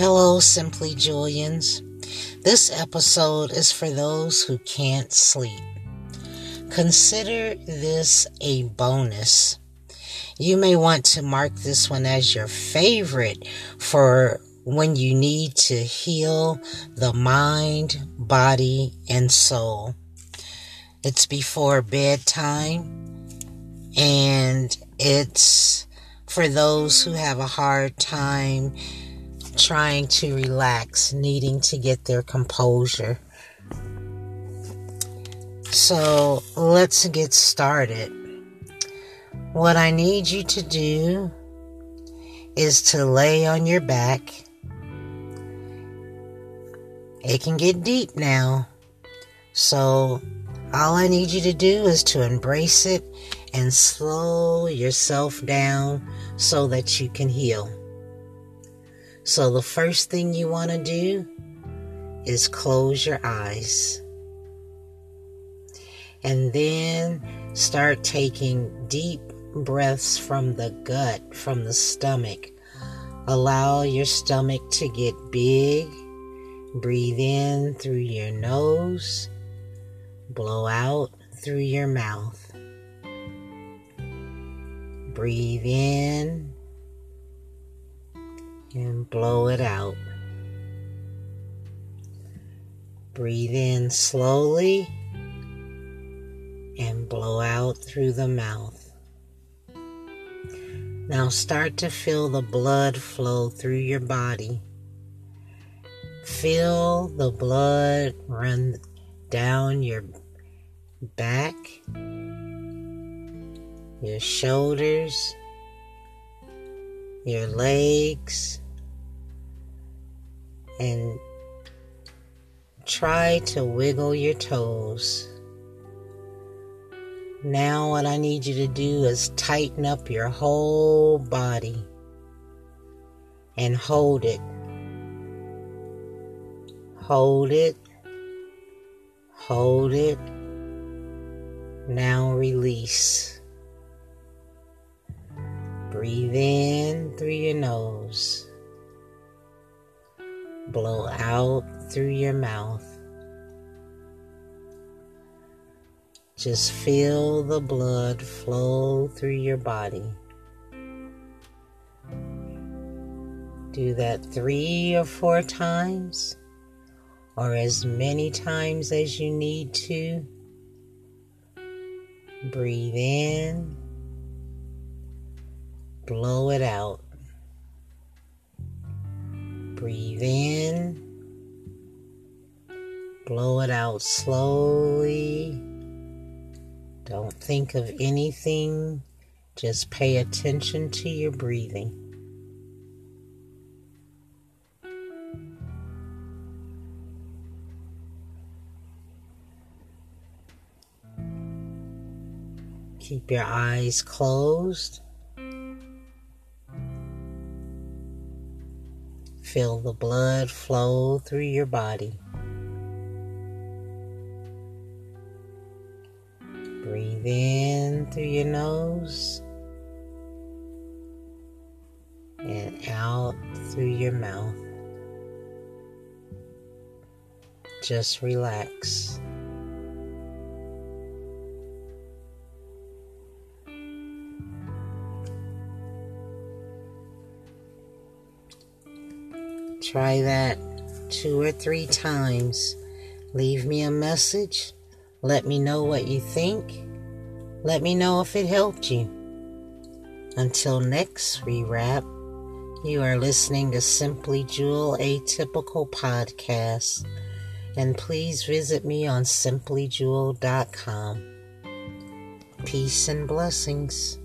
Hello, Simply Julians. This episode is for those who can't sleep. Consider this a bonus. You may want to mark this one as your favorite for when you need to heal the mind, body, and soul. It's before bedtime and it's for those who have a hard time trying to relax, needing to get their composure. So let's get started. What I need you to do is to lay on your back. It can get deep now. So all I need you to do is to embrace it and slow yourself down so that you can heal. So, the first thing you want to do is close your eyes. And then start taking deep breaths from the gut, from the stomach. Allow your stomach to get big. Breathe in through your nose, blow out through your mouth. Breathe in and blow it out. Breathe in slowly and blow out through the mouth. Now start to feel the blood flow through your body. Feel the blood run down your back, your shoulders, your legs, and try to wiggle your toes. Now, what I need you to do is tighten up your whole body and hold it. Hold it. Hold it. Now release. Breathe in through your nose. Blow out through your mouth. Just feel the blood flow through your body. Do that three or four times, or as many times as you need to. Breathe in, blow it out. Breathe in, blow it out slowly don't think of anything, just pay attention to your breathing. Keep your eyes closed. Feel the blood flow through your body. Breathe in through your nose and out through your mouth. Just relax. Try that two or three times. Leave me a message let me know what you think. Let me know if it helped you. Until next rewrap, you are listening to Simply Jewel Atypical Podcast. And please visit me on simplyjewel.com. Peace and blessings.